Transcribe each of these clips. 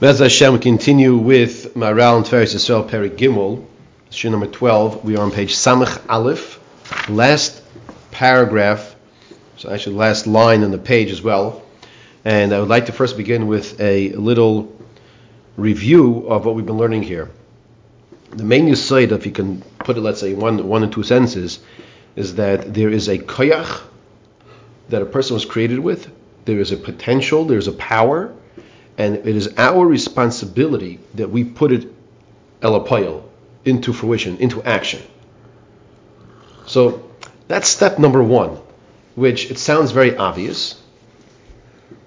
Bez Hashem, we continue with Maral and Tiferes Yisrael Peri Gimel, Shir number 12. We are on page Samach Aleph, last paragraph, so actually last line on the page as well. And I would like to first begin with a little review of what we've been learning here. The main side, if you can put it, let's say, one, one or two sentences, is that there is a koyach that a person was created with, there is a potential, there's a power, and it is our responsibility that we put it elapayel into fruition, into action. So that's step number one, which it sounds very obvious,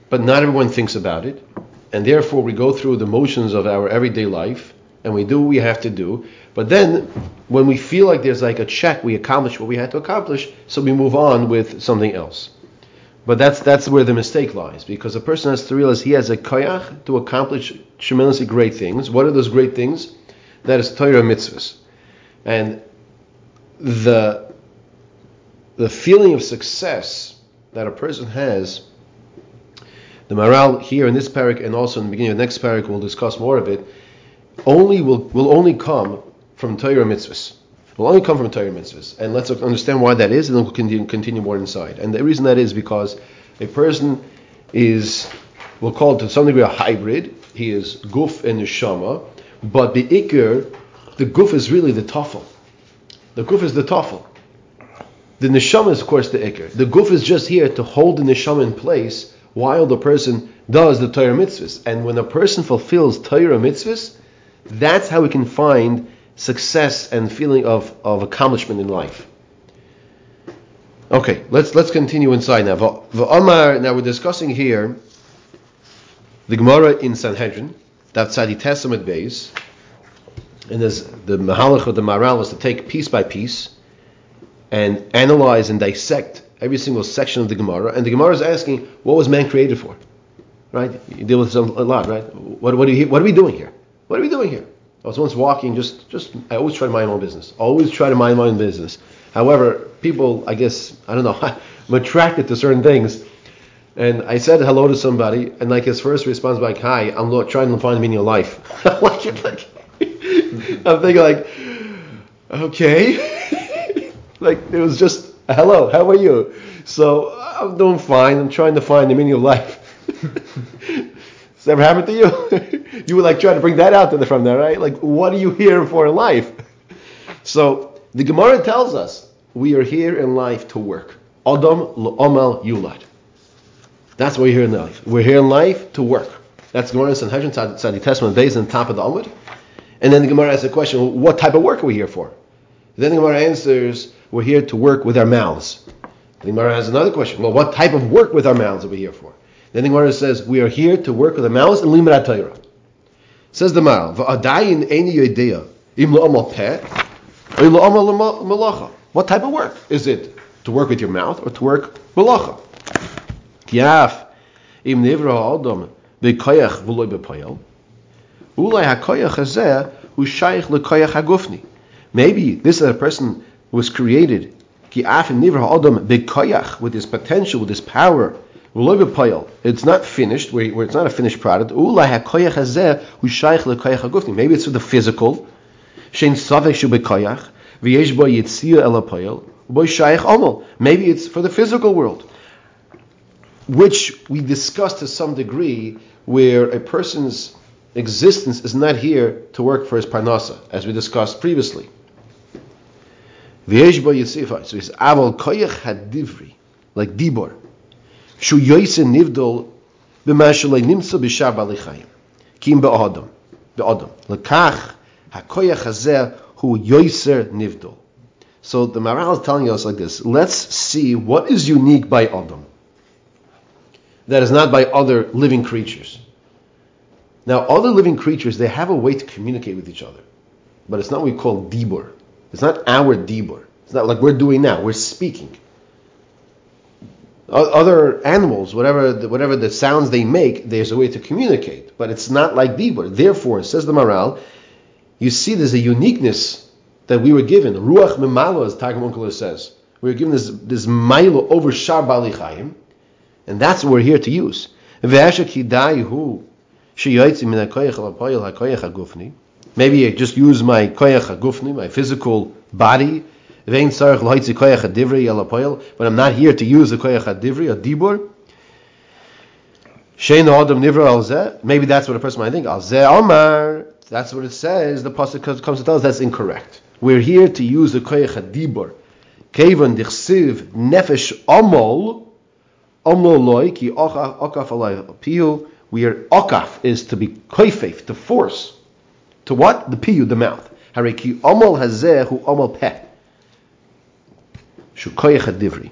but not everyone thinks about it, and therefore we go through the motions of our everyday life and we do what we have to do. But then, when we feel like there's like a check, we accomplish what we had to accomplish, so we move on with something else. But that's that's where the mistake lies, because a person has to realize he has a koyach to accomplish tremendously great things. What are those great things? That is Torah mitzvahs, and the the feeling of success that a person has. The Maral here in this parak and also in the beginning of the next parak, we'll discuss more of it. Only will will only come from Torah mitzvahs will only come from Torah mitzvahs. And let's understand why that is, and then we'll continue, continue more inside. And the reason that is because a person is, we'll call it to some degree a hybrid. He is guf and neshama, but the ikr, the guf is really the tafel. The guf is the tafel. The neshama is, of course, the ikr. The guf is just here to hold the neshama in place while the person does the Torah mitzvahs. And when a person fulfills Torah mitzvahs, that's how we can find success and feeling of, of accomplishment in life. Okay, let's let's continue inside now. Now we're discussing here the Gemara in Sanhedrin, that Sadi Testament base, and there's the Mahalach of the Maral is to take piece by piece and analyze and dissect every single section of the Gemara, and the Gemara is asking, what was man created for? Right? You deal with this a lot, right? What, what, are, you, what are we doing here? What are we doing here? I was once walking, just, just, I always try to mind my own business. Always try to mind my own business. However, people, I guess, I don't know, I'm attracted to certain things. And I said hello to somebody, and like his first response, like, "Hi, I'm trying to find the meaning of life." like, like, I'm thinking, like, okay, like it was just hello, how are you? So I'm doing fine. I'm trying to find the meaning of life. Has that ever happened to you? you would like try to bring that out the from there, right? Like, what are you here for in life? So the Gemara tells us we are here in life to work. Adam lo'amal yulad. That's why we're here in life. We're here in life to work. That's Gemara in Sanhedrin, Tzadi Testament base on top of the Amud. And then the Gemara asks the question, what type of work are we here for? Then the Gemara answers, we're here to work with our mouths. The Gemara has another question, well, what type of work with our mouths are we here for? Then the Gemara says, we are here to work with the malice and limit Torah. Says the Maral, v'adayin eni im lo'amal peh lo'amal. What type of work? Is it to work with your mouth or to work malacha? Kiaf im nevra ha'adam ha'koyach hazeh hu le'koyach ha'gufni. Maybe this is a person who was created im nevra ha'adam with his potential, with his power, it's not finished, where, it's not a finished product. Maybe it's for the physical. Maybe it's for the physical world, which we discussed to some degree, where a person's existence is not here to work for his parnasa, as we discussed previously. So it's aval koyach hadivri, like dibor. שהוא יויסר נבדל במה שלא נמצא בשאר בעלי חיים. כי אם באדם, באדם. לכך הכויח הזה הוא יויסר נבדל. So the Maral is telling us like this, let's see what is unique by Adam that is not by other living creatures. Now, other living creatures, they have a way to communicate with each other, but it's not what we call dibur. It's not our dibur. It's not like we're doing now. We're speaking other animals, whatever the, whatever the sounds they make, there's a way to communicate, but it's not like dibur. Therefore, says the Maral, you see there's a uniqueness that we were given. Ruach memalo, as Targum Onkelos says. We were given this this milo over shar balichayim, and that's what we're here to use. Maybe I just use my koyach hagufni, my physical body. But I'm not here to use the koyach hadivri, a dibur. Maybe that's what a person might think. Omar. That's what it says. The pasuk comes to tell us that's incorrect. We're here to use the koyach hadibur. Kevan dichsiv nefesh amol amol loy ki okaf alay. We are okaf is to be koifef, to force. To what? The piyu, the mouth. Hareki amol hazeh hu amol peh. Shukoyach hadivri.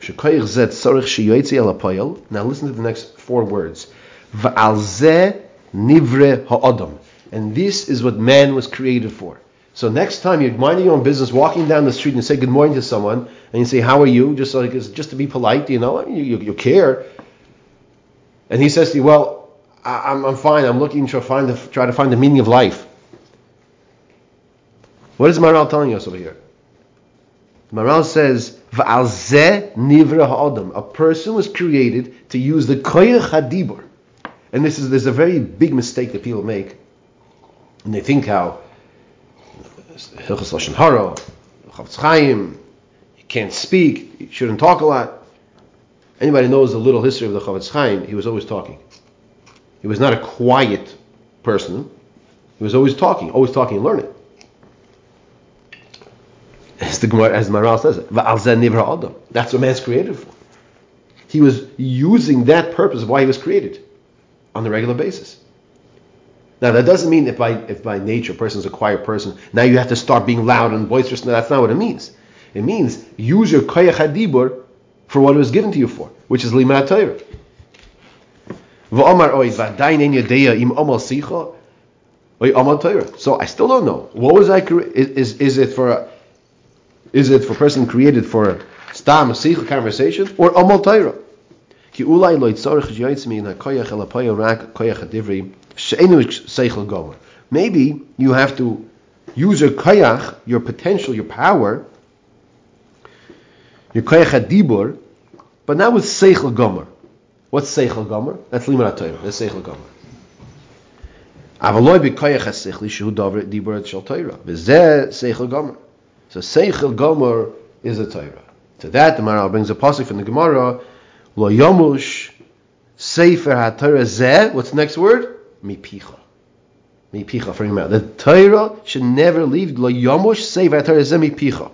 Shukoyach el apoyel. Now listen to the next four words. Va'al zeh nivre ha'odom. And this is what man was created for. So next time you're minding your own business, walking down the street and say good morning to someone, and you say, "How are you?" Just like just to be polite, you know, you, you, you care. And he says to you, "Well, I, am I'm, I'm fine. I'm looking to find the, try to find the meaning of life." What is Maral telling us over here? Maral says, "V'alzeh nivra ha'adam." A person was created to use the koyach hadibur. And this is there's a very big mistake that people make, and they think how Hilchas Lashon Hara, Chafetz Chaim, you can't speak, you shouldn't talk a lot. Anybody knows the little history of the Chafetz Chaim, he was always talking. He was not a quiet person. He was always talking, always talking and learning. As the as Maral says it, that's what man's created for. He was using that purpose of why he was created on a regular basis. Now that doesn't mean if by if by nature a person is a quiet person, now you have to start being loud and boisterous. No, that's not what it means. It means use your koyach hadibur for what it was given to you for, which is limat Torah. So I still don't know. What was I? Is, is it for? A, is it for a person created for stam a conversation or amal Torah? Ki ulai lo yitzorich yoytzmi in hakoyach el rak koyach hadivri Maybe you have to use your kayach, your potential, your power, your kayach adibur, but not with seichel gomer. What's seichel gomer? That's limar Torah. That's seichel gomer. Avaloi b'koyach ha-seichli shehu dover dibur et shal Torah. V'zeh seichel gomer. So seichel gomer is a Torah. To that, the Maral brings a pasuk from the Gemara, lo yomush sefer ha-Torah zeh, what's the next word? mipicha. Mipicha from your mouth. The Torah should never leave lo yomush sefer Torah zeh mipicha.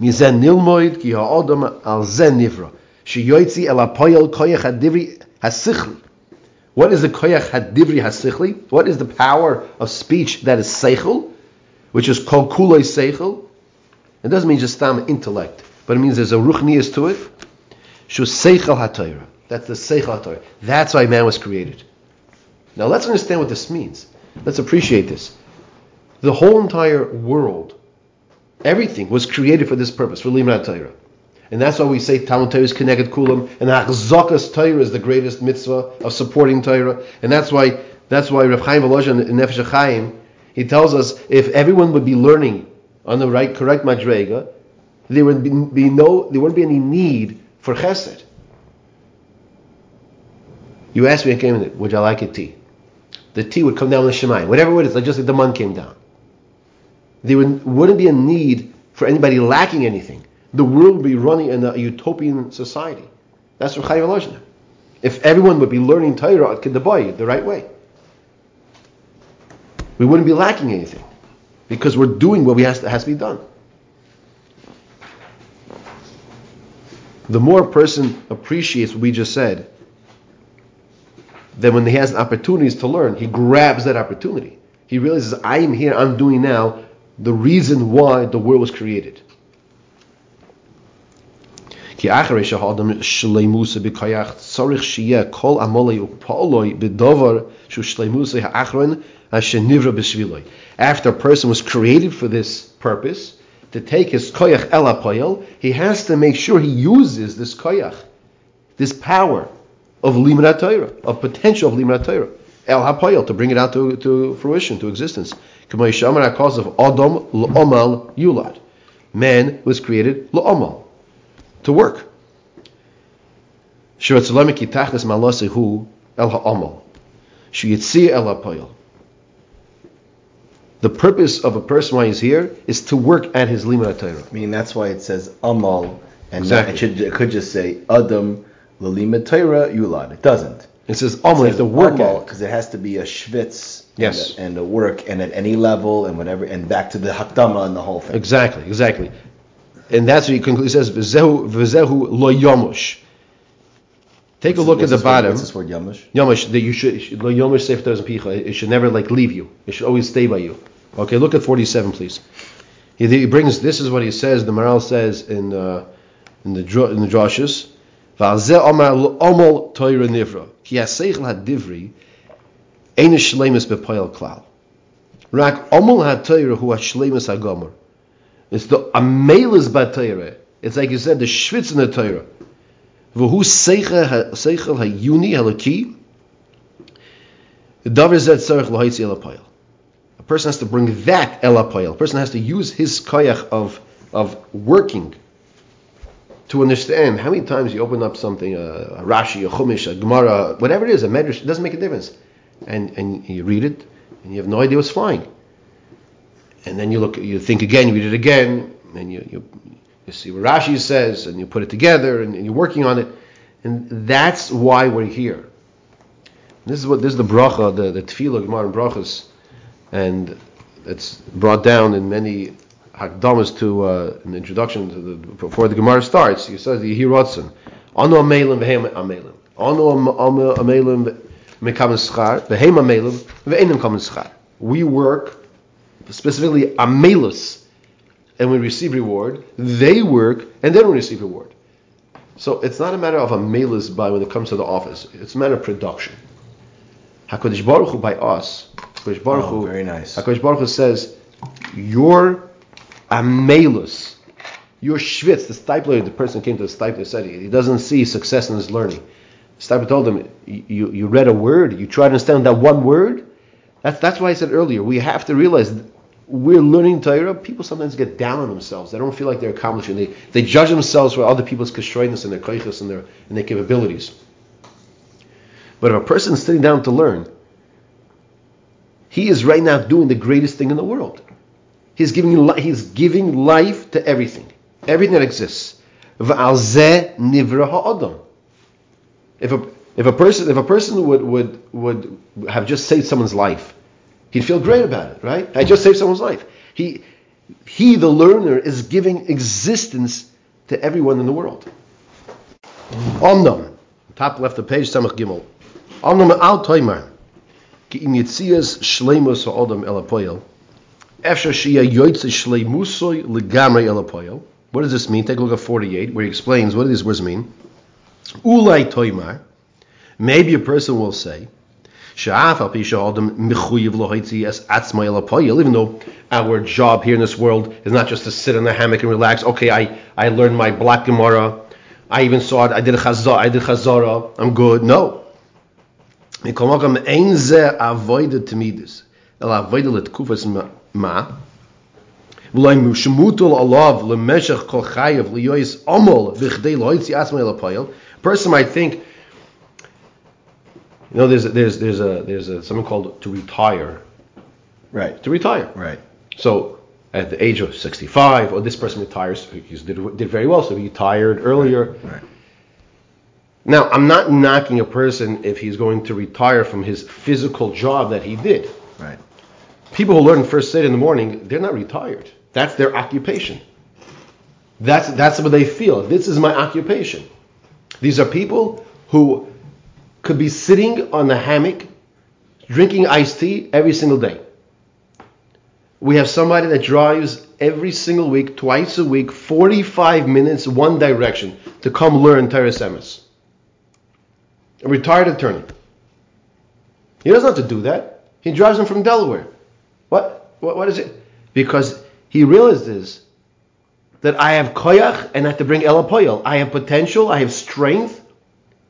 Mizen nilmoid ki ha'odam al zen nivra. Sheyoitzi el apoyel koyach hadivri hasichli. What is the koyach hadivri hasichli? What is the power of speech that is seichel, which is called kuloi seichel? It doesn't mean just stam intellect, but it means there's a ruchnias to it. Shu seichel haTorah. That's the seichel haTorah. That's why man was created. Now let's understand what this means. Let's appreciate this. The whole entire world, everything was created for this purpose, for Limrat Torah. And that's why we say Talmud Torah is connected kulam, and Achzakas Torah is the greatest mitzvah of supporting Torah. And that's why that's why Rav Chaim Volozhin in Nefesh Chaim, he tells us if everyone would be learning on the right correct madrega, there would be, no there wouldn't be any need for chesed. You asked me, I came would you like a tea? the tea would come down the Shemayim. Whatever it is, like just like the mun came down. There would, wouldn't be a need for anybody lacking anything. The world would be running in a utopian society. That's what Chayyim If everyone would be learning Torah at the right way, we wouldn't be lacking anything because we're doing what we has to, has to be done. The more a person appreciates what we just said, then when he has opportunities to learn, he grabs that opportunity. He realizes, I am here, I'm doing now the reason why the world was created. After a person was created for this purpose, to take his koyach el he has to make sure he uses this koyach, this power, of limrat Torah, of potential of limrat Torah. El hapoyel to bring it out to, to fruition, to existence. Cause of Adam l'omal yulad. Man was created l'omal, to work. Shirat salamik yitachnes malasehu el ha'omal. Shiyitzi el apoyel. The purpose of a person while he's here is to work at his limud Torah. I mean, that's why it says amal, and Exactly. it, should, it could just say adam lalima Torah yulad. It doesn't. It says Amal, have to work because it has to be a schwitz. Yes. And a, and a work and at any level and whatever and back to the hakdama and the whole thing. Exactly, exactly. And that's what he concludes. He says, V'zehu, v'zehu lo yomush. Take a look at the word- bottom. What's this word yamush? Yomush, that you should, lo yomush sefer Torah picha. It should never like leave you. It should always stay by you. Okay, look at 47, please. He, he brings, this is what he says, the Maral says in, uh, in the, in the droshes. V'alzeh omar omol Torah nivra. Ki ha-seichel ha-divri, ein shleimus bepoyel klal. Rak omol ha-Torah hu ha-shleimus ha-gomer. It's the amelis ba-Torah. It's like you said, the schwitz in the Torah. V'hu seichel seichel ha-yuni halaki. The davar zed tzarech l'haitzi el ha-poyel. A person has to bring that el ha-poyel. A person has to use his koyach of, of working to understand how many times you open up something, a, a Rashi, a Chumash, a Gemara, whatever it is, a Medrash, it doesn't make a difference. And, and you read it, and you have no idea what's flying. And then you look, you think again, you read it again, and you, you, you see what Rashi says, and you put it together, and, and you're working on it. And that's why we're here. This is what this is the bracha, the, the tefillah, Gemara and brachas, and it's brought down in many hakdamas to uh, an introduction to the before the Gemara starts. He says the Hirotzen, Anu amelim v'hem amelim, Anu am- am- amelim mekam schar, v'hem amelim v'enim kam schar. We work specifically amelus, and we receive reward. They work and they don't receive reward. So it's not a matter of amelus by when it comes to the office. It's a matter of production. Hakadosh Baruch Hu by us. Hakadosh Baruch Oh, Hu. very nice. Hakadosh Baruch Hu says, your amelus, your schwitz, the Steipler, the person came to the Steipler said he he doesn't see success in his learning. The Steipler told him, you, you read a word, you try to understand that one word. That's, that's why I said earlier, we have to realize we're learning Torah. People sometimes get down on themselves. They don't feel like they're accomplishing. They, they judge themselves for other people's kashreiness and their koichas and their, and their capabilities. But if a person is sitting down to learn, he is right now doing the greatest thing in the world. He's giving he's giving life to everything, everything that exists. If a if a person if a person would would would have just saved someone's life, he'd feel great about it, right? I just saved someone's life. He he the learner is giving existence to everyone in the world. Omnam, top left of the page Samach Gimel. Omnam al toimar. Shleimus apoyel. Efshar shia yoitze shleimusoy. What does this mean? Take a look at 48, where he explains what do these words mean. Ulai toimar. Maybe a person will say, Sha'af al es. Even though our job here in this world is not just to sit in the hammock and relax. Okay, I, I learned my black Gemara. I even saw it. I did a. I did chazara. I'm good. No. מכל מקום אין זה אבוידה תמידס, אלא אבוידה לתקופס מה? ואולי שמוטל עליו למשך כל חייב ליועס עמול בכדי לא יציא עצמו אל הפועל. Person might think, you know, there's there's there's a there's a something called to retire. Right. To retire. Right. So at the age of 65, or this person retires, he did, did very well, so he retired earlier. Right. Now, I'm not knocking a person if he's going to retire from his physical job that he did. Right. People who learn first aid in the morning, they're not retired. That's their occupation. That's that's what they feel. This is my occupation. These are people who could be sitting on the hammock drinking iced tea every single day. We have somebody that drives every single week, twice a week, 45 minutes one direction to come learn Teres Emes. A retired attorney. He doesn't have to do that. He drives them from Delaware. What? What, what is it? Because he realizes that I have koyach and I have to bring elapoyel. I have potential, I have strength,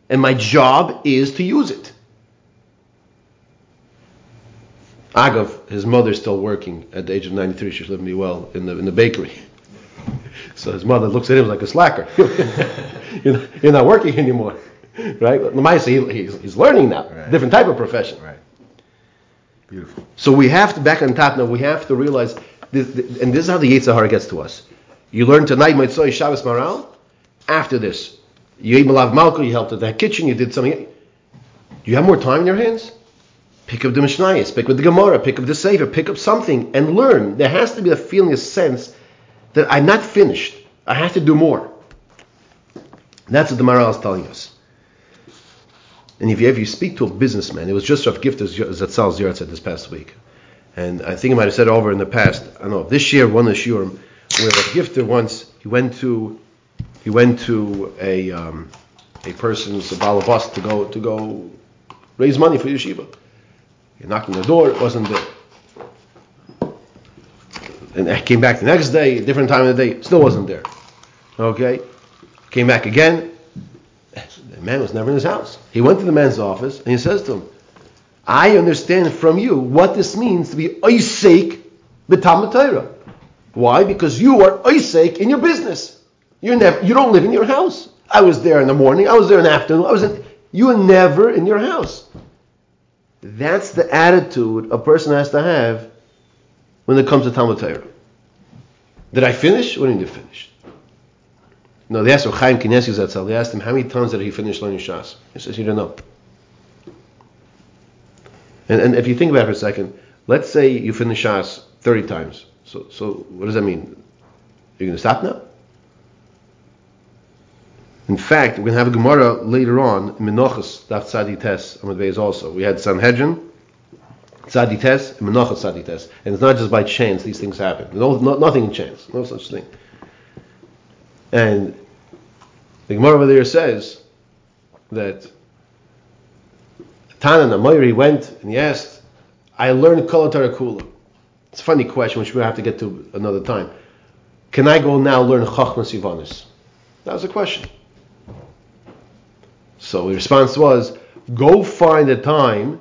and my job is to use it. Agav, his mother's still working at the age of 93. She's living me well in the in the bakery. So his mother looks at him like a slacker. you're, not, you're not working anymore, right? Lamaisa, he, he's, he's learning now, Right. different type of profession. Right. Beautiful. So we have to back on top now. We have to realize, this, this- and this is how the Yetzer Hara gets to us. You learn tonight Mitzvah Shabbos Maral. After this, you ate Melave Malka. You helped at that kitchen. You did something. Do you have more time in your hands? Pick up the Mishnayos, pick up the Gemara, pick up the Sefer, pick up something and learn. There has to be a feeling, a sense that I'm not finished. I have to do more. That's what the Maral is telling us. And if you, ever speak to a businessman, it was just Rav Gifter's Zatzal Ziyarat said this past week. And I think I might have said it over in the past. I don't know. This year, one of the shiurim where Rav Gifter once he went to he went to a um, a person's a balabas to go to go raise money for yeshiva. He knocked on the door, it wasn't there. And I came back the next day, a different time of the day, still wasn't there. Okay, came back again. The man was never in his house. He went to the man's office and he says to him, I understand from you what this means to be Isaac b'Talmud Torah. Why? Because you are Isaac in your business. You're never, you don't live in your house. I was there in the morning. I was there in the afternoon. I was in, you are never in your house. That's the attitude a person has to have when it comes to Talmud Torah. Did I finish? What did you finish? No, they asked oh, Chaim Kanievsky Zatzal. They asked him how many times did he finish learning Shas. He says he don't know. And, and if you think about it for a second, let's say you finish Shas 30 times. So, so what does that mean? Are You're going to stop now? In fact, we're going to have a Gemara later on, Menachos, Daf Tzadi Tes, Amad Beis also. We had Sanhedrin, Tzadi Tes, and Menachos Tzadi Tes. And it's not just by chance these things happen. No, no, nothing in chance. No such thing. And the Gemara over there says that Tanan Amoyri went and he asked, I learned Kol Torah Kula. It's a funny question, which we'll have to get to another time. Can I go now learn Chachmas Yivanis? That was the question. So the response was, go find a time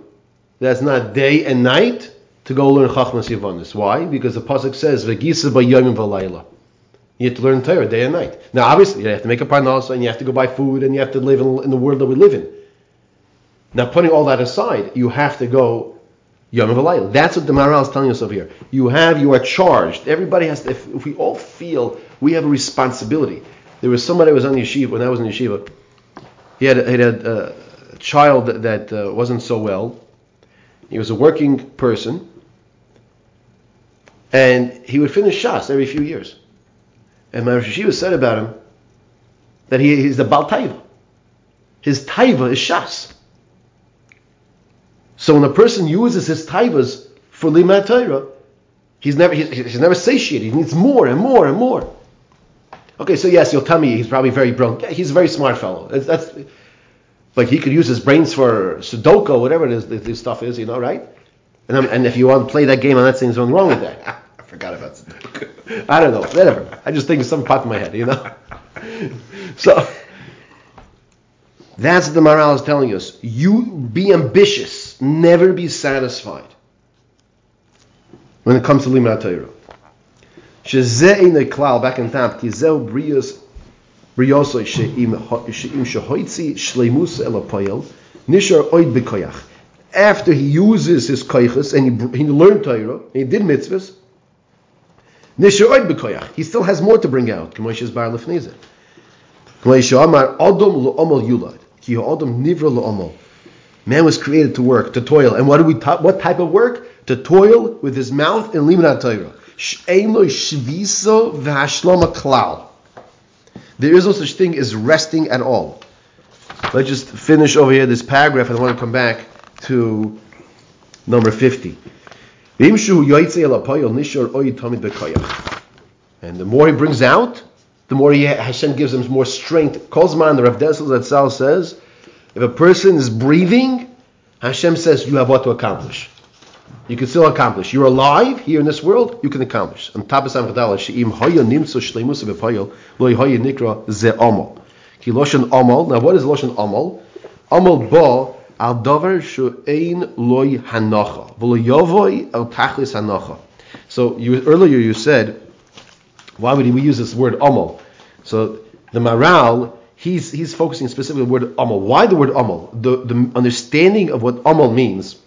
that's not day and night to go learn Chachmas Yivanis. Why? Because the pasuk says, "V'gisa b'yomim v'layla." You have to learn Torah day and night. Now, obviously, you have to make a parnasa, and you have to go buy food, and you have to live in, in the world that we live in. Now, putting all that aside, you have to go Yom V'layla. That's what the Maharal is telling us over here. You have, you are charged. Everybody has to, if, if we all feel we have a responsibility. There was somebody who was on yeshiva, when I was in yeshiva, he had, he had a, a child that, that uh, wasn't so well. He was a working person, and he would finish Shas every few years. And my Rosh Yeshiva said about him that he, he's the Bal Taiva. His Taiva is Shas. So when a person uses his Taivas for Limat Torah, he's never he's, he's never satiated. He needs more and more and more. Okay, so yes, you'll tell me he's probably very brilliant. Yeah, he's a very smart fellow. That's, that's he could use his brains for Sudoku, whatever it is, this, stuff is, you know, right? And, and if you want to play that game, I'm not saying there's wrong with that. I forgot about. I don't know, whatever. I just think of some pop in my head, you know. so that's what the Maral is telling us. You be ambitious, never be satisfied when it comes to Limat Torah. Back in time. After he uses his koiches and he, he learned Torah, he did mitzvahs. He still has more to bring out. Man was created to work, to toil. And what do we? Ta- what type of work? To toil with his mouth and limanat Torah. There is no such thing as resting at all. Let's just finish over here this paragraph, and I want to come back to number 50. And the more he brings out, the more he, Hashem gives him more strength. Kozman, the Rav Dessler Zatzal says, if a person is breathing, Hashem says you have what to accomplish. You can still accomplish. You're alive here in this world, you can accomplish. And Ze now what is Loshen Omol? Omol Bo, Al Dover Loy Hanocha, V'lo Yovoi El Tachlis Hanocha. So you, earlier you said, why would we use this word Omol? So the Maral, he's, he's focusing specifically on the word Omol. Why the word Omol? The, the understanding of what Omol means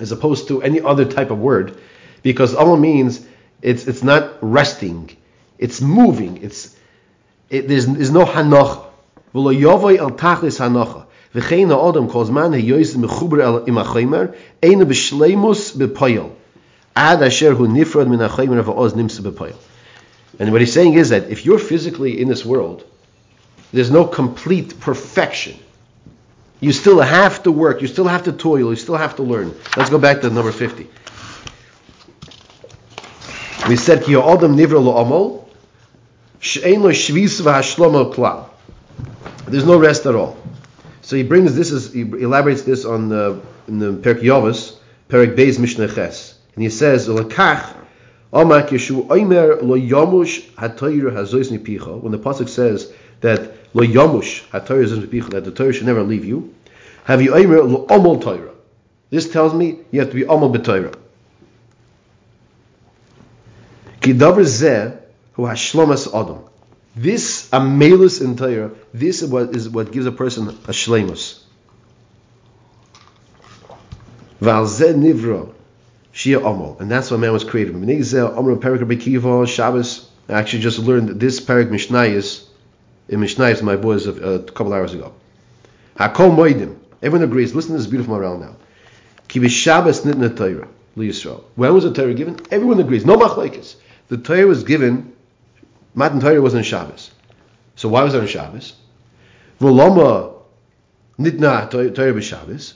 as opposed to any other type of word, because amal means it's it's not resting, it's moving. It's it, there's, there's no hanoch. V'lo yovoy el tachlis hanocha. V'chein ha'odam kol zman ha'yoyz mechuber im ha'chaymer, eina b'shleimus b'poyel. Ad asher hu nifrod min ha'chaymer v'oz nimsa b'poyel. And what he's saying is that if you're physically in this world, there's no complete perfection. You still have to work, you still have to toil, you still have to learn. Let's go back to number 50. We said, Ki ha'odam nivra lo she'en lo shvis v'hashlomo klal. There's no rest at all. So he brings this, is, he elaborates this on the, in the Perk Yovus, Perek Beis Mishnah Ches. And he says, Lekach, Amar Kishu Oimer lo yomush hatoyru hazois nipicha. When the pasuk says that lo yomush hatoyru hazois nipicha, that the Torah should never leave you, have you Oimer lo omol Torah. This tells me you have to be omol b'Torah. Ki davar zeh hu hashlomas adam. This amelus in Torah, this is what, is what gives a person a shlemus. Val zeh nivra shia omol, and that's why man was created. I actually just learned this perik Mishnayis in Mishnayis my boys a, uh, a couple hours ago. Hakol moedim. Everyone agrees. Listen to this beautiful morale now. Ki Shabbos nitna Torah. When was the Torah given? Everyone agrees. No machlekes. The Torah was given Matan Torah was on Shabbos. So why was it on Shabbos? Voloma nitna Torah b'Shabbos.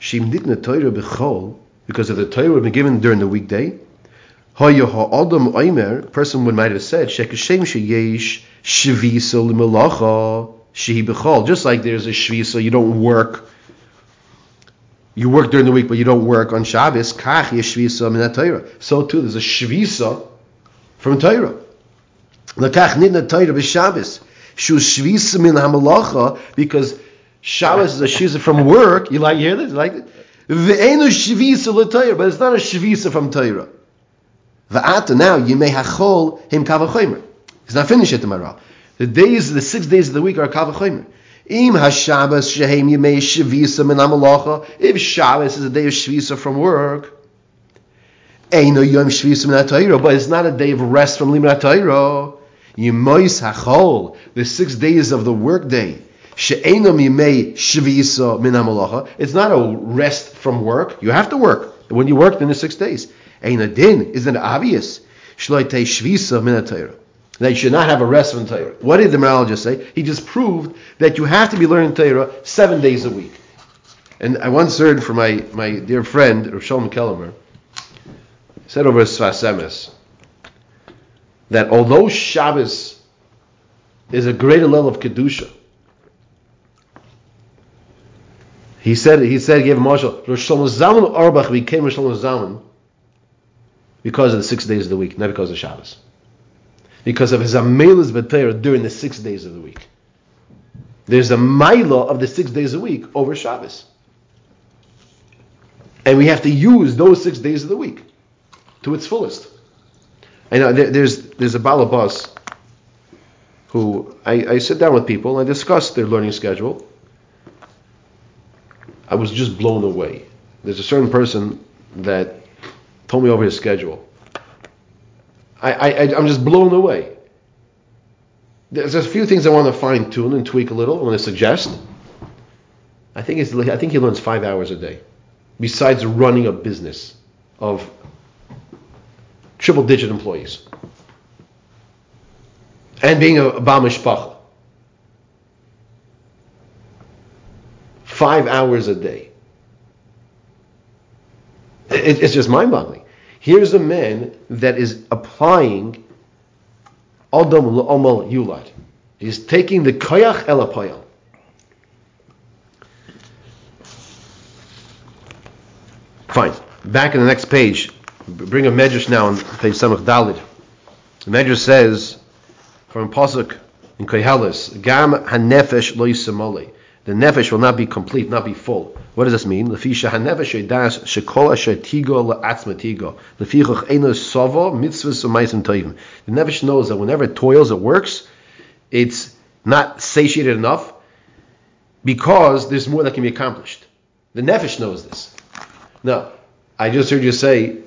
Shim nitna Torah b'chol because if the Torah would been given during the weekday. Ha'adam oimer, person would might have said shekashem sheyesh shvisa l'melacha shehi b'chol. Just like there's a shvisa, you don't work. You work during the week, but you don't work on Shabbos. Kach yeshvisa min Torah. So too, there's a shvisa from Torah. Lakach nidna Torah b'Shabbos. Shu shvisa min hamalacha because Shabbos is a shvisa from work. You like you hear this? You like it? Ve'enu shvisa l'Torah, but it's not a shvisa from Torah. Va'ata now may hachol him kavachomer. He's not finished yet tomorrow. The days, the six days of the week are kavachomer. Im hashabbos shehem yimei shvisa min hamalacha. If Shabbos is a day of shvisa from work. Eino yom shvisa min Torah, but it's not a day of rest from limit Torah. Yemois hachol, the six days of the workday. She'enom yimei shvisa min. It's not a rest from work. You have to work. When you work, then the six days. Eina din, isn't it obvious? Shloite shvisa min. That you should not have a rest from Torah. What did the just say? He just proved that you have to be learning Torah seven days a week. And I once heard from my, my dear friend, Rav Shalom Kellemer, said over Sfas Emes, that although Shabbos is a greater level of kedusha, he said he said he gave a marshal Rosh Zalman Auerbach became Rosh Zalman because of the six days of the week, not because of Shabbos. Because of his amelis b'teir during the six days of the week. There's a maila of the six days a week over Shabbos. And we have to use those six days of the week to its fullest. Know uh, there, there's there's a balabas who I, I sit down with people and I discuss their learning schedule. I was just blown away. There's a certain person that told me over his schedule. I, I I'm just blown away. There's a few things I want to fine tune and tweak a little. I want to suggest. I think it's I think he learns five hours a day, besides running a business of triple digit employees. And being a Baal Mishpacha. Five hours a day. It, it's just mind boggling. Here's a man that is applying Adam Omal Yulad. He's taking the Koyach Elapayal. Fine. Back in the next page, bring a medrash now on page Samach Dalid. The medrash says from Pasuk in Koheles, Gam hanefesh lo yisamole. The nefesh will not be complete, not be full. What does this mean? Lefisha hanefesh das shekol asher tigo tigo. Lefichach eno sovo mitzvahs u'maisim toivim. The nefesh knows that whenever it toils, it works. It's not satiated enough because there's more that can be accomplished. The nefesh knows this. Now, I just heard you say,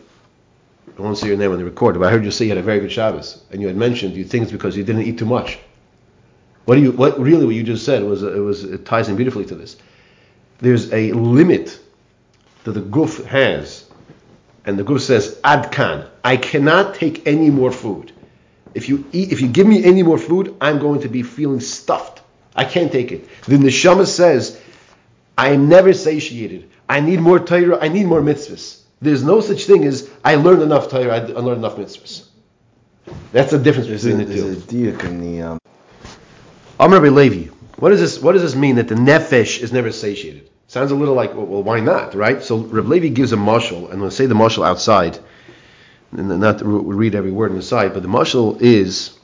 I won't say your name on the record, but I heard you say you had a very good Shabbos, and you had mentioned you think it's because you didn't eat too much. What do you? What really? What you just said was it was it ties in beautifully to this. There's a limit that the goof has, and the goof says adkan. I cannot take any more food. If you eat, if you give me any more food, I'm going to be feeling stuffed. I can't take it. Then the neshama says, I am never satiated. I need more Torah. I need more mitzvahs. There's no such thing as I learned enough Torah. I learned enough mitzvahs. That's the difference There's between a, the there's two. a diuk in the um, Amr Levi. What does this? What does this mean that the nefesh is never satiated? Sounds a little like well, well why not, right? So Rabbi Levi gives a marshal, and we'll say the marshal outside, and not to read every word on the side, but the marshal is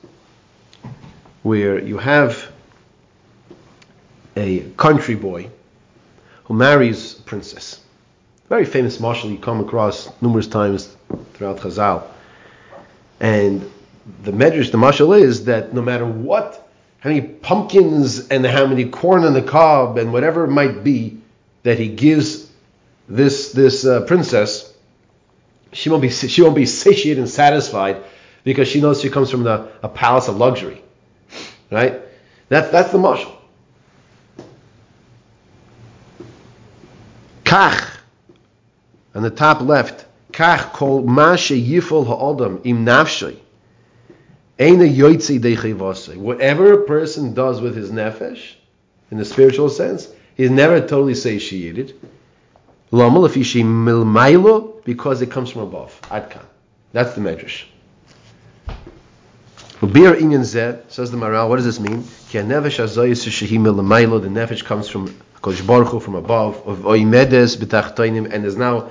where you have a country boy who marries a princess. Very famous marshal you come across numerous times throughout Chazal. And the medrash, the marshal is that no matter what, how many pumpkins and how many corn on the cob and whatever it might be that he gives this this uh, princess, she won't be she won't be satiated and satisfied because she knows she comes from the, a palace of luxury, right? That's that's the marshal. Kach, on the top left, Kach kol ma yifol ha'odam im nafshay. Eina yoitzi dechevase. Whatever a person does with his nefesh, in the spiritual sense, he's never totally satiated. Lama lefishi milmailo, because it comes from above. Adkan. That's the medrash. Bir inyan zeh, says the Maral, what does this mean? Ki ha-nefesh hazoyis shehi milmailo, the nefesh comes from Kodesh Baruch from above, of oimedes b'tachtoinim, and is now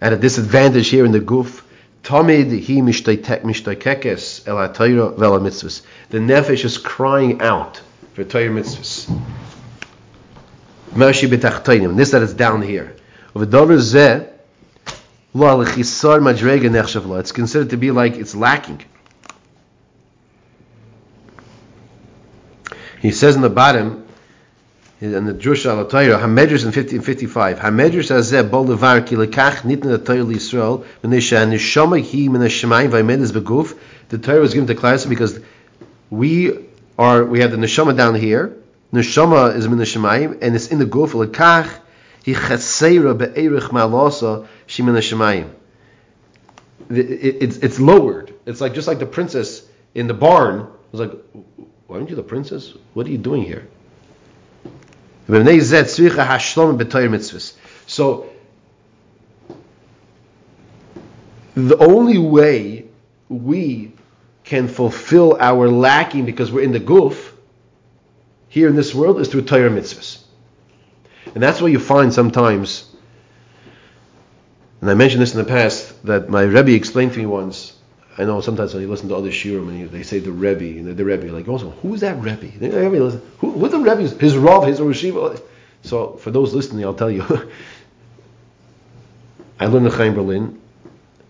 at a disadvantage here in the goof. Tamid hi mishtaikekes el ha-Torah vel mitzvahs. The nefesh is crying out for Torah mitzvahs. Mershi b'tachtoinim. This that is down here. It's considered to be like it's lacking. He says in the bottom, in the Drush al Torah, Hamedrash in 50 and 55, Hamedrash hazeh bol levar ki lekach the Torah l'Yisrael, v'nesha neshama hi min ha-shemayim v'aymedes beguf. The Torah was given to Klal because we are, we have the neshama down here, neshama is min ha-shemayim, and it's in the guf, lekach hi chaseira be'erich ma'alasa shi min ha-shemayim. It's, it's lowered. It's like, just like the princess in the barn, was like, why aren't you the princess? What are you doing here? So the only way we can fulfill our lacking because we're in the goof here in this world is through Torah mitzvahs. And that's why you find sometimes, and I mentioned this in the past, that my Rebbe explained to me once. I know sometimes when you listen to other shiurim and you, they say the Rebbe, the Rebbe, like also, who's that Rebbe? They listen, Who, the Rebbe? His Rav, his Rishiva. So for those listening, I'll tell you. I learned in Chaim Berlin,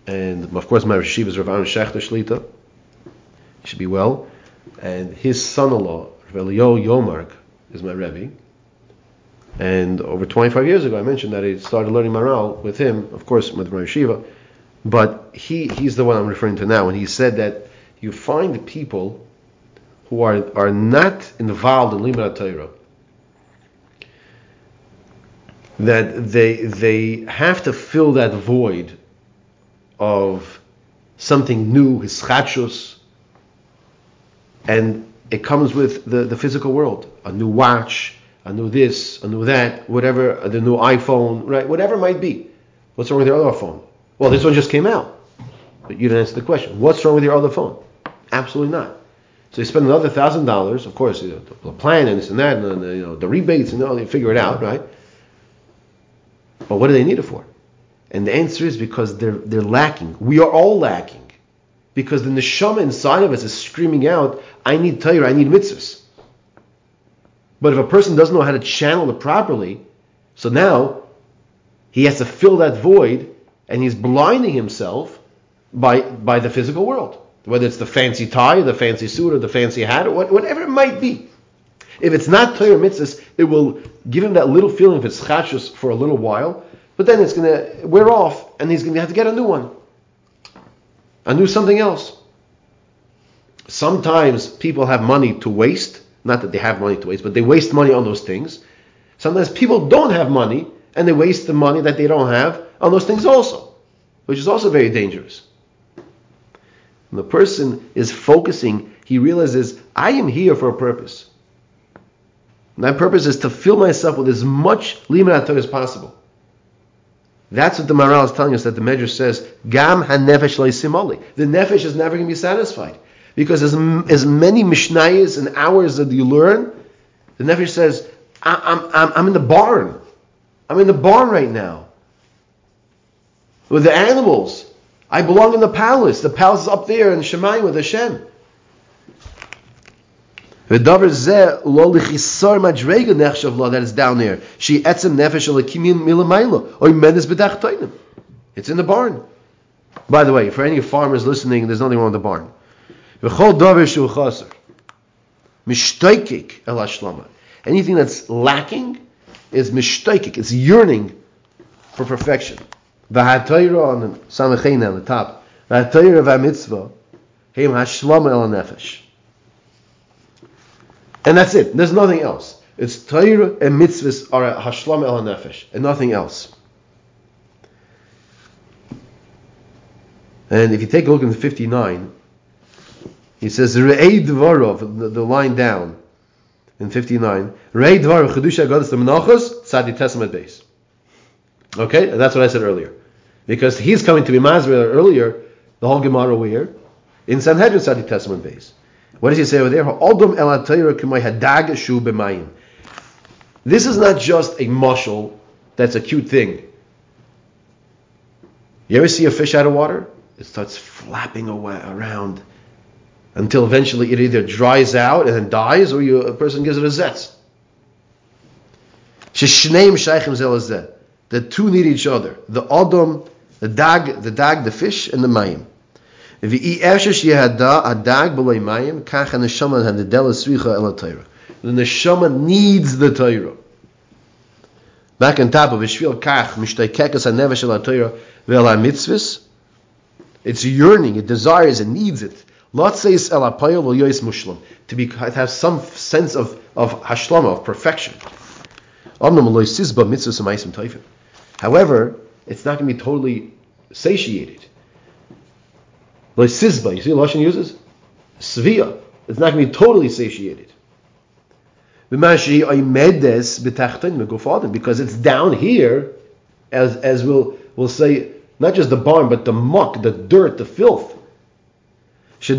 and of course my Rishiva is Rav Aaron Schechter Shlita. He should be well. And his son-in-law, Rav Elio Yomark, is my Rebbe. And over 25 years ago, I mentioned that I started learning Maral with him, of course, with my Yeshiva. But he, he's the one I'm referring to now. And he said that you find people who are, are not involved in Limud Torah, that they, they have to fill that void of something new, hischachus, and it comes with the, the physical world. A new watch, a new this, a new that, whatever, the new iPhone, right? Whatever it might be. What's wrong with your other phone? Well, this one just came out. But you didn't answer the question. What's wrong with your other phone? Absolutely not. So you spend another thousand dollars, of course, you know, the plan and this and that, and the, you know, the rebates and all, you figure it out, right? But what do they need it for? And the answer is because they're they're lacking. We are all lacking. Because then the neshama inside of us is screaming out, I need Torah, I need mitzvahs. But if a person doesn't know how to channel it properly, so now he has to fill that void and he's blinding himself by by the physical world. Whether it's the fancy tie, the fancy suit, or the fancy hat, or what, whatever it might be. If it's not Torah mitzvahs, it will give him that little feeling of it's chashus for a little while, but then it's going to wear off, and he's going to have to get a new one, a new something else. Sometimes people have money to waste, not that they have money to waste, but they waste money on those things. Sometimes people don't have money, and they waste the money that they don't have on those things also, which is also very dangerous. When the person is focusing, he realizes, I am here for a purpose. My purpose is to fill myself with as much Torah as possible. That's what the Maharal is telling us that the Medrash says, Gam ha-nefesh simoli. The nefesh is never going to be satisfied. Because as, as many mishnayos and hours that you learn, the nefesh says, I'm, I'm, I'm in the barn. I'm in the barn right now. With the animals. I belong in the palace. The palace is up there in Shemayim with Hashem. That is down there. It's in the barn. By the way, for any farmers listening, there's nothing wrong with the barn. Anything that's lacking is mishtoikik. It's yearning for perfection. V'hatayra on the samachena on the top. V'hatayra v'amitzvah. Heim hashlama el nefesh. And that's it. There's nothing else. It's Torah and mitzvahs are a hashlam el nefesh and nothing else. And if you take a look in 59, he says Re'ei Dvarov, the, the line down in 59. Re'ei Dvarov Chedusha Goddess the Menachos Tzadi Tes amud beis. Okay, that's what I said earlier. Because he's coming to be Masra earlier, the whole Gemara where? In Sanhedrin Tzadi Tes amud beis. What does he say over there? This is not just a mushal that's a cute thing. You ever see a fish out of water? It starts flapping away around until eventually it either dries out and then dies, or you, a person gives it a zetz. The two need each other. The odom, the dag, the dag, the fish, and the mayim. The neshama needs the Torah. Back on top of Ishvil Kach, Mishtaykekas HaNevesh El HaTorah Ve'el HaMitzvahs, it's yearning, it desires, it needs it. Let's say El HaPayel Ve'el Yois Mushlam, to, be, have some sense of, of hashlama, of perfection. However, it's not going to be totally satiated. Like Sizba, you see Lashon uses? Svia. It's not going to be totally satiated. Because it's down here, as as we'll we'll say, not just the barn, but the muck, the dirt, the filth. It's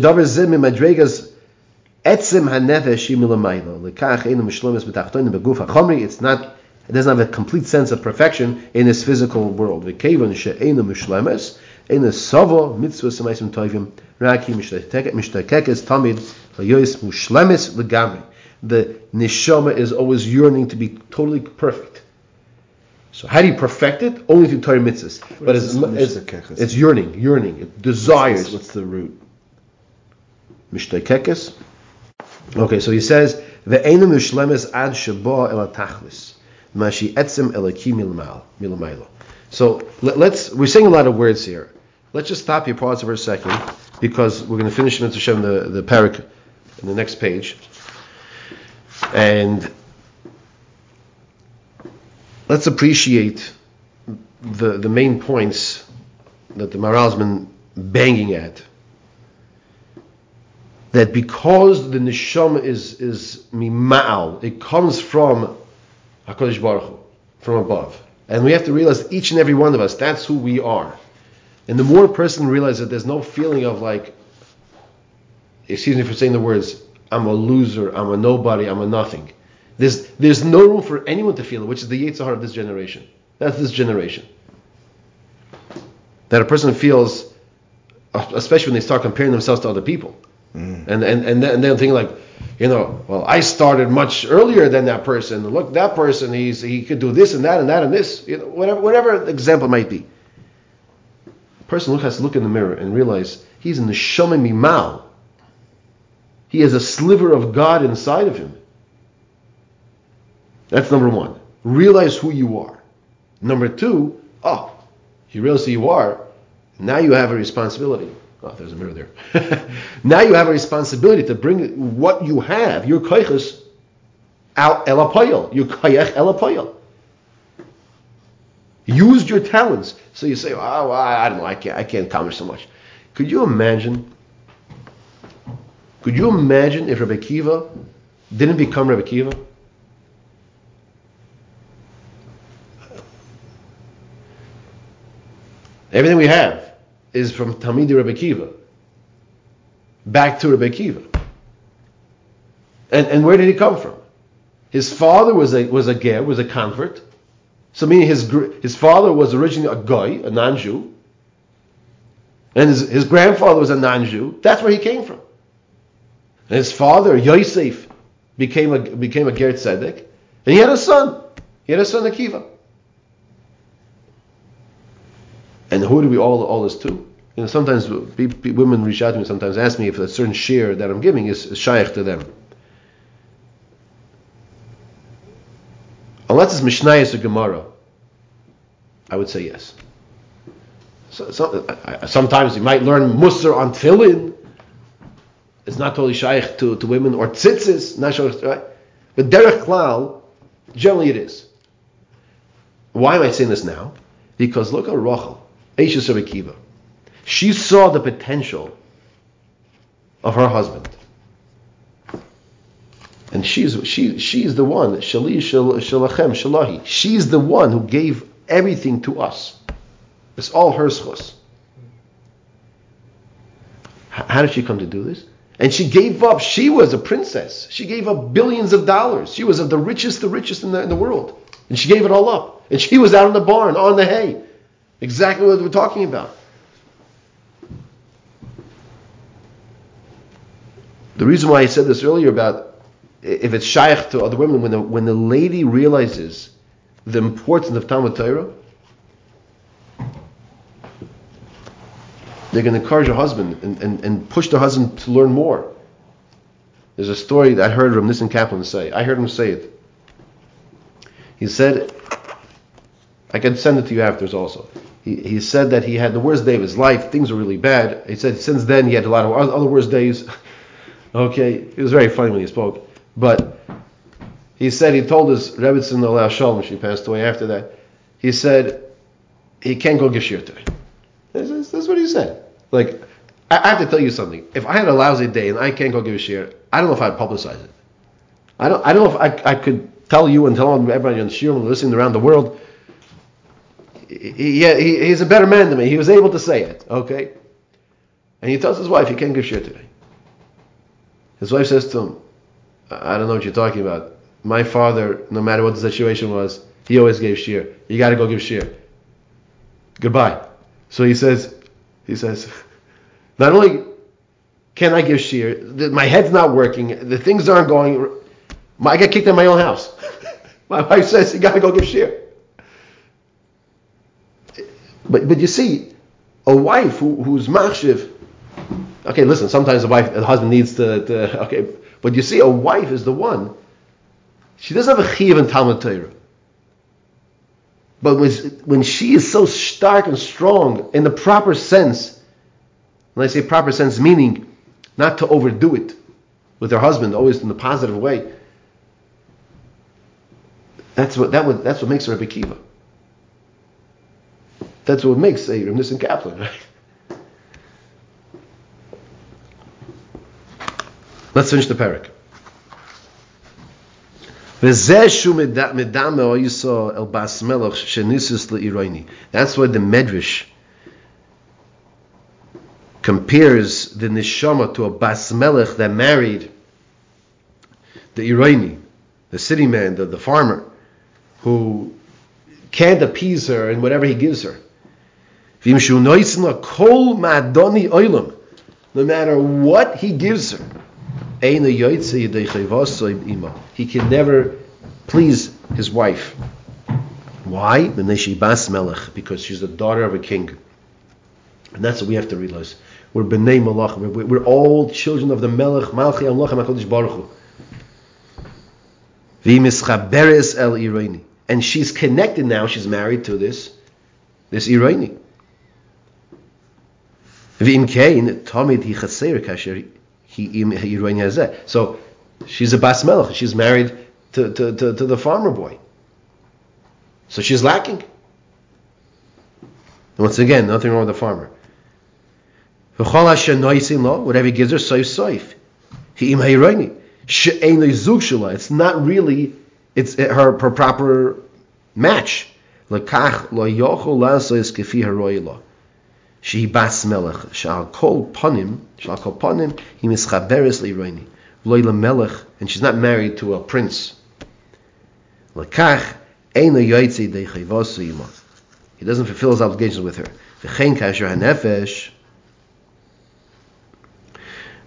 not it doesn't have a complete sense of perfection in this physical world. In the Savo mitzvah semaisim toivim raki mishtakekes tamid hayois mushlemis legamri. The neshama is always yearning to be totally perfect. So how do you perfect it? Only through Torah mitzvahs. But it's, it's, it's, yearning, yearning, it desires. What's, what's the root? Mishtakekes. Okay, so he says ve'enu ad shaba el tachlis mashi milamaylo. So let, us we're saying a lot of words here. Let's just stop here, pause for a second, because we're going to finish the, the parak in the next page. And let's appreciate the, the main points that the Maharal has been banging at. That because the neshama is is mima'al, it comes from Hakadosh Baruch Hu, from above, and we have to realize each and every one of us that's who we are. And the more a person realizes that there's no feeling of like, excuse me for saying the words, I'm a loser, I'm a nobody, I'm a nothing. There's, there's no room for anyone to feel it, which is the Yetzirah of this generation. That's this generation. That a person feels, especially when they start comparing themselves to other people. Mm. And, and, and, then, and then thinking like, you know, well, I started much earlier than that person. Look, that person, he's, he could do this and that and that and this. You know, whatever, whatever example might be person has to look in the mirror and realize he's in the Shomim Mimal. He has a sliver of God inside of him. That's number one. Realize who you are. Number two, Oh, you realize who you are. Now you have a responsibility. Oh, there's a mirror there. now you have a responsibility to bring what you have, your koiches, out el apoyel, your koyach el apoyel. Use your talents. So you say, oh, well, I don't know, I can't, I can't accomplish so much. Could you imagine? Could you imagine if Rebbe Kiva didn't become Rebbe Kiva? Everything we have is from Talmidi Rebbe Kiva. Back to Rebbe Kiva. And, and where did he come from? His father was a was a ger, was a convert. So meaning his his father was originally a guy, a non-Jew, and his, his grandfather was a non-Jew. That's where he came from. And his father Yosef became a became a ger tzedek, and he had a son. He had a son Akiva. And who do we all all this to? You know, sometimes women reach out to me. Sometimes ask me if a certain share that I'm giving is, is shaykh to them. Unless it's Mishnayos or Gemara, I would say yes. So, so, I, sometimes you might learn Musar on Tefillin. It's not totally shaykh to, to women or tzitzis, not sure, right? But derech klal, generally it is. Why am I saying this now? Because look at Rachel, Eishes Akiva. She saw the potential of her husband. And she's she she's the one, Shali Shalachem Shalahi. She's the one who gave everything to us. It's all her schos. How did she come to do this? And she gave up. She was a princess. She gave up billions of dollars. She was of the richest, the richest in the, in the world. And she gave it all up. And she was out in the barn, on the hay. Exactly what we're talking about. The reason why I said this earlier about if it's shaykh to other women, when the, when the lady realizes the importance of Talmud Torah, they're going to encourage her husband and, and, and push their husband to learn more. There's a story that I heard from Nissen Kaplan say. I heard him say it. He said, I can send it to you afterwards also. He, said that he had the worst day of his life. Things were really bad. He said since then he had a lot of other worst days. okay, it was very funny when he spoke. But he said he told his Rebbitzin Aleh Shalom, she passed away after that. He said he can't go give shir today. That's, that's, what he said. Like I, I, have to tell you something. If I had a lousy day and I can't go give a shir, I don't know if I'd publicize it. I don't. I don't know if I, I could tell you and tell everybody on shir and listening around the world. He, he, he's a better man than me. He was able to say it. Okay. And he tells his wife he can't give shir today. His wife says to him, I don't know what you're talking about. My father, no matter what the situation was, he always gave shir. You got to go give shir. Goodbye. So he says, he says, not only can I give shir, my head's not working, the things aren't going. I get kicked in my own house. my wife says you got to go give shir. But but you see, a wife who, who's machshiv. Okay, listen. Sometimes the wife, the husband needs to, to okay but you see, a wife is the one. She doesn't have a chiv in Talmud Torah. But when, when she is so stark and strong in the proper sense, when I say proper sense, meaning not to overdo it with her husband, always in the positive way. That's what that would, that's what makes her a Kiva. That's what makes a Nissen Kaplan, right? Let's finish the parak. That's why the Medrash compares the neshama to a bas that married the Irani, the city man, the, the farmer, who can't appease her in whatever he gives her. No matter what he gives her, he can never please his wife. Why? Because she's the daughter of a king. And that's what we have to realize. We're b'nei malach. We're, we're all children of the melech, malchi amlach HaKadosh Baruch Hu. el irani. And she's connected now, she's married to this this Irani. V'im kein, Tomid hi chaser kasher hi Irani hazeh. So she's a bas melech. She's married to, to, to, to the farmer boy. So she's lacking. Once again, nothing wrong with the farmer. Whatever he gives her, soif soif. It's not really it's her, her proper match. She bas melech. Shal kol panim. Shal kol panim. He mischaberes leironi. V'loy melech. And she's not married to a prince. Lekach ein yoytzi de chayvosu yima. He doesn't fulfill his obligations with her. V'chein kasher hanefesh.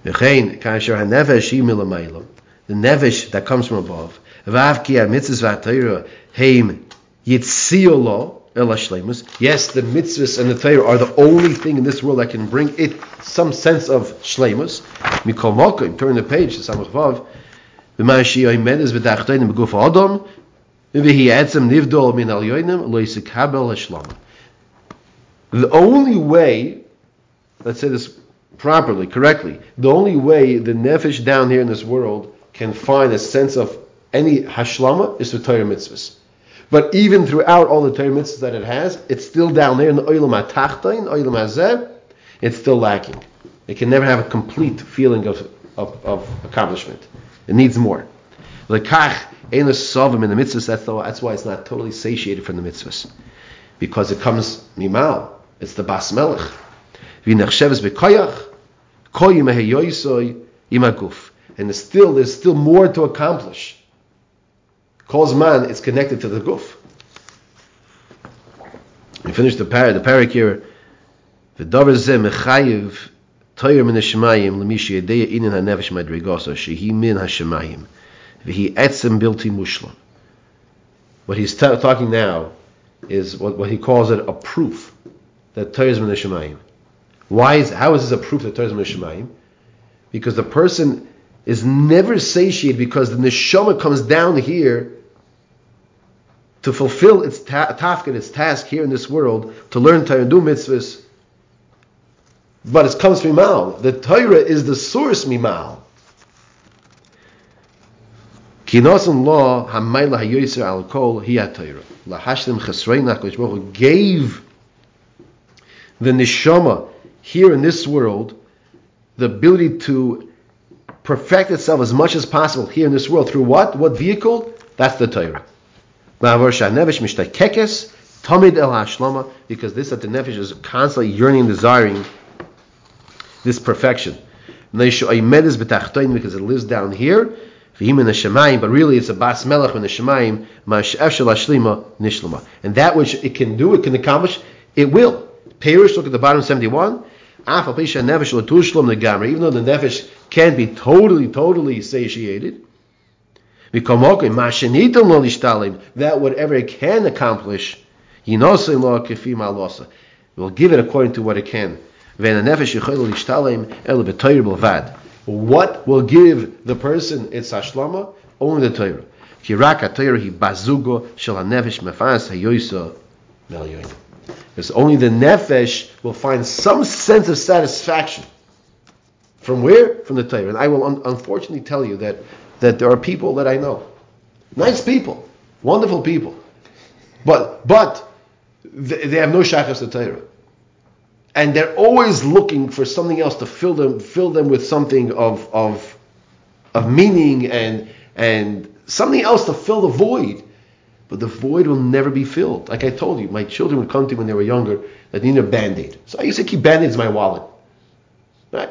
V'chein kasher hanefesh yi milamaylam. The nevesh that comes from above. V'av ki ha-mitzvah v'atayra heim yitziolo Yes, the mitzvahs and the Torah are the only thing in this world that can bring it some sense of shleimus. Mikol Mokim, turn the page to Samach Vav. V'mashi oimedes v'dachtenim b'guf adam v'hi etzem nivdol min al yoinim lo yisikabel hashlama. The only way, let's say this properly, correctly, the only way the nefesh down here in this world can find a sense of any hashlama is through Torah mitzvahs. But even throughout all the Torah mitzvahs that it has, it's still down there in the Oilam HaTachtain, Oilam HaZeh, it's still lacking. It can never have a complete feeling of, of, of accomplishment. It needs more. The kach ain't a sovim in the mitzvahs, that's, the, that's why it's not totally satiated from the mitzvahs. Because it comes mimal. It's the bas melech. Imaguf. And there's still, there's still more to accomplish. Calls man, it's connected to the guf. We finish the parak. The parak here. The davar zeh mechayiv toyer min hashemayim lemishi yedeya inin hanefesh madrigosa shehi min hashemayim v'hi etzem bilti mushlam. What he's t- talking now is what, what he calls it a proof that Torah is min. Why is how is this a proof that Torah is min? Because the person is never satiated because the neshama comes down here to fulfill its ta- tafkid, its task here in this world, to learn Torah and do mitzvahs. But it comes from Mimal. The Torah is the source Mimal. Kinosan law hamayla hayoyser al kol hiya Torah. Lahashlim chesrein HaKadosh gave the neshama here in this world the ability to perfect itself as much as possible here in this world through what? What vehicle? That's the Torah. Because this that the nefesh is constantly yearning, desiring this perfection. Because it lives down here, but really it's a bas melech in the shemaim, and that which it can do, it can accomplish, it will. Perish, look at the bottom 71. Even though the nefesh can't be totally, totally satiated, that whatever it can accomplish, will give it according to what it can. What will give the person its ashlama? Only the Torah. Because only the nefesh will find some sense of satisfaction. From where? From the Torah. And I will un- unfortunately tell you that, that there are people that I know. Nice people. Wonderful people. But, but, they, they have no shachas to Torah. And they're always looking for something else to fill them, fill them with something of, of, of meaning and, and something else to fill the void but the void will never be filled. Like I told you, my children would come to me when they were younger that needed a band-aid. So I used to keep band-aids in my wallet. Right?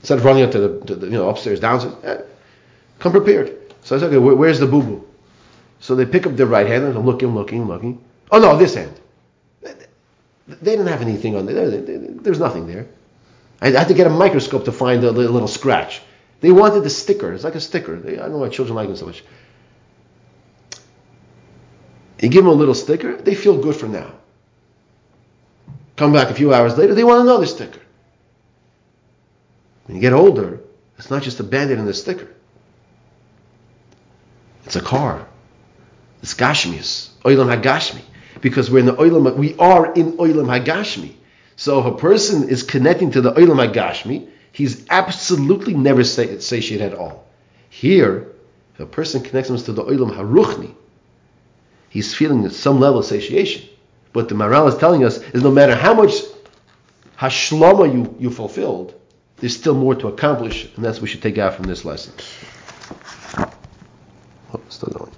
Instead of running up to the, to the you know, upstairs, downstairs, eh, come prepared. So I said, okay, where's the boo-boo? So they pick up their right hand and I'm looking, looking, looking. Oh no, this hand. They didn't have anything on there. There's nothing there. I had to get a microscope to find a little scratch. They wanted the sticker. It's like a sticker. I don't know why children like them so much. You give them a little sticker, they feel good for now. Come back a few hours later, they want another sticker. When you get older, it's not just a band-aid and a sticker. It's a car. It's Gashmius. Oilam HaGashmi. because we're in the oilam. We are in oilam hagashmi. So if a person is connecting to the oilam hagashmi, he's absolutely never satiated at all. Here, if a person connects himself to the oilam haruchni, he's feeling some level of satiation. But the Maharal is telling us is no matter how much hashlama you, you fulfilled, there's still more to accomplish, and that's what we should take out from this lesson. Oh, still going.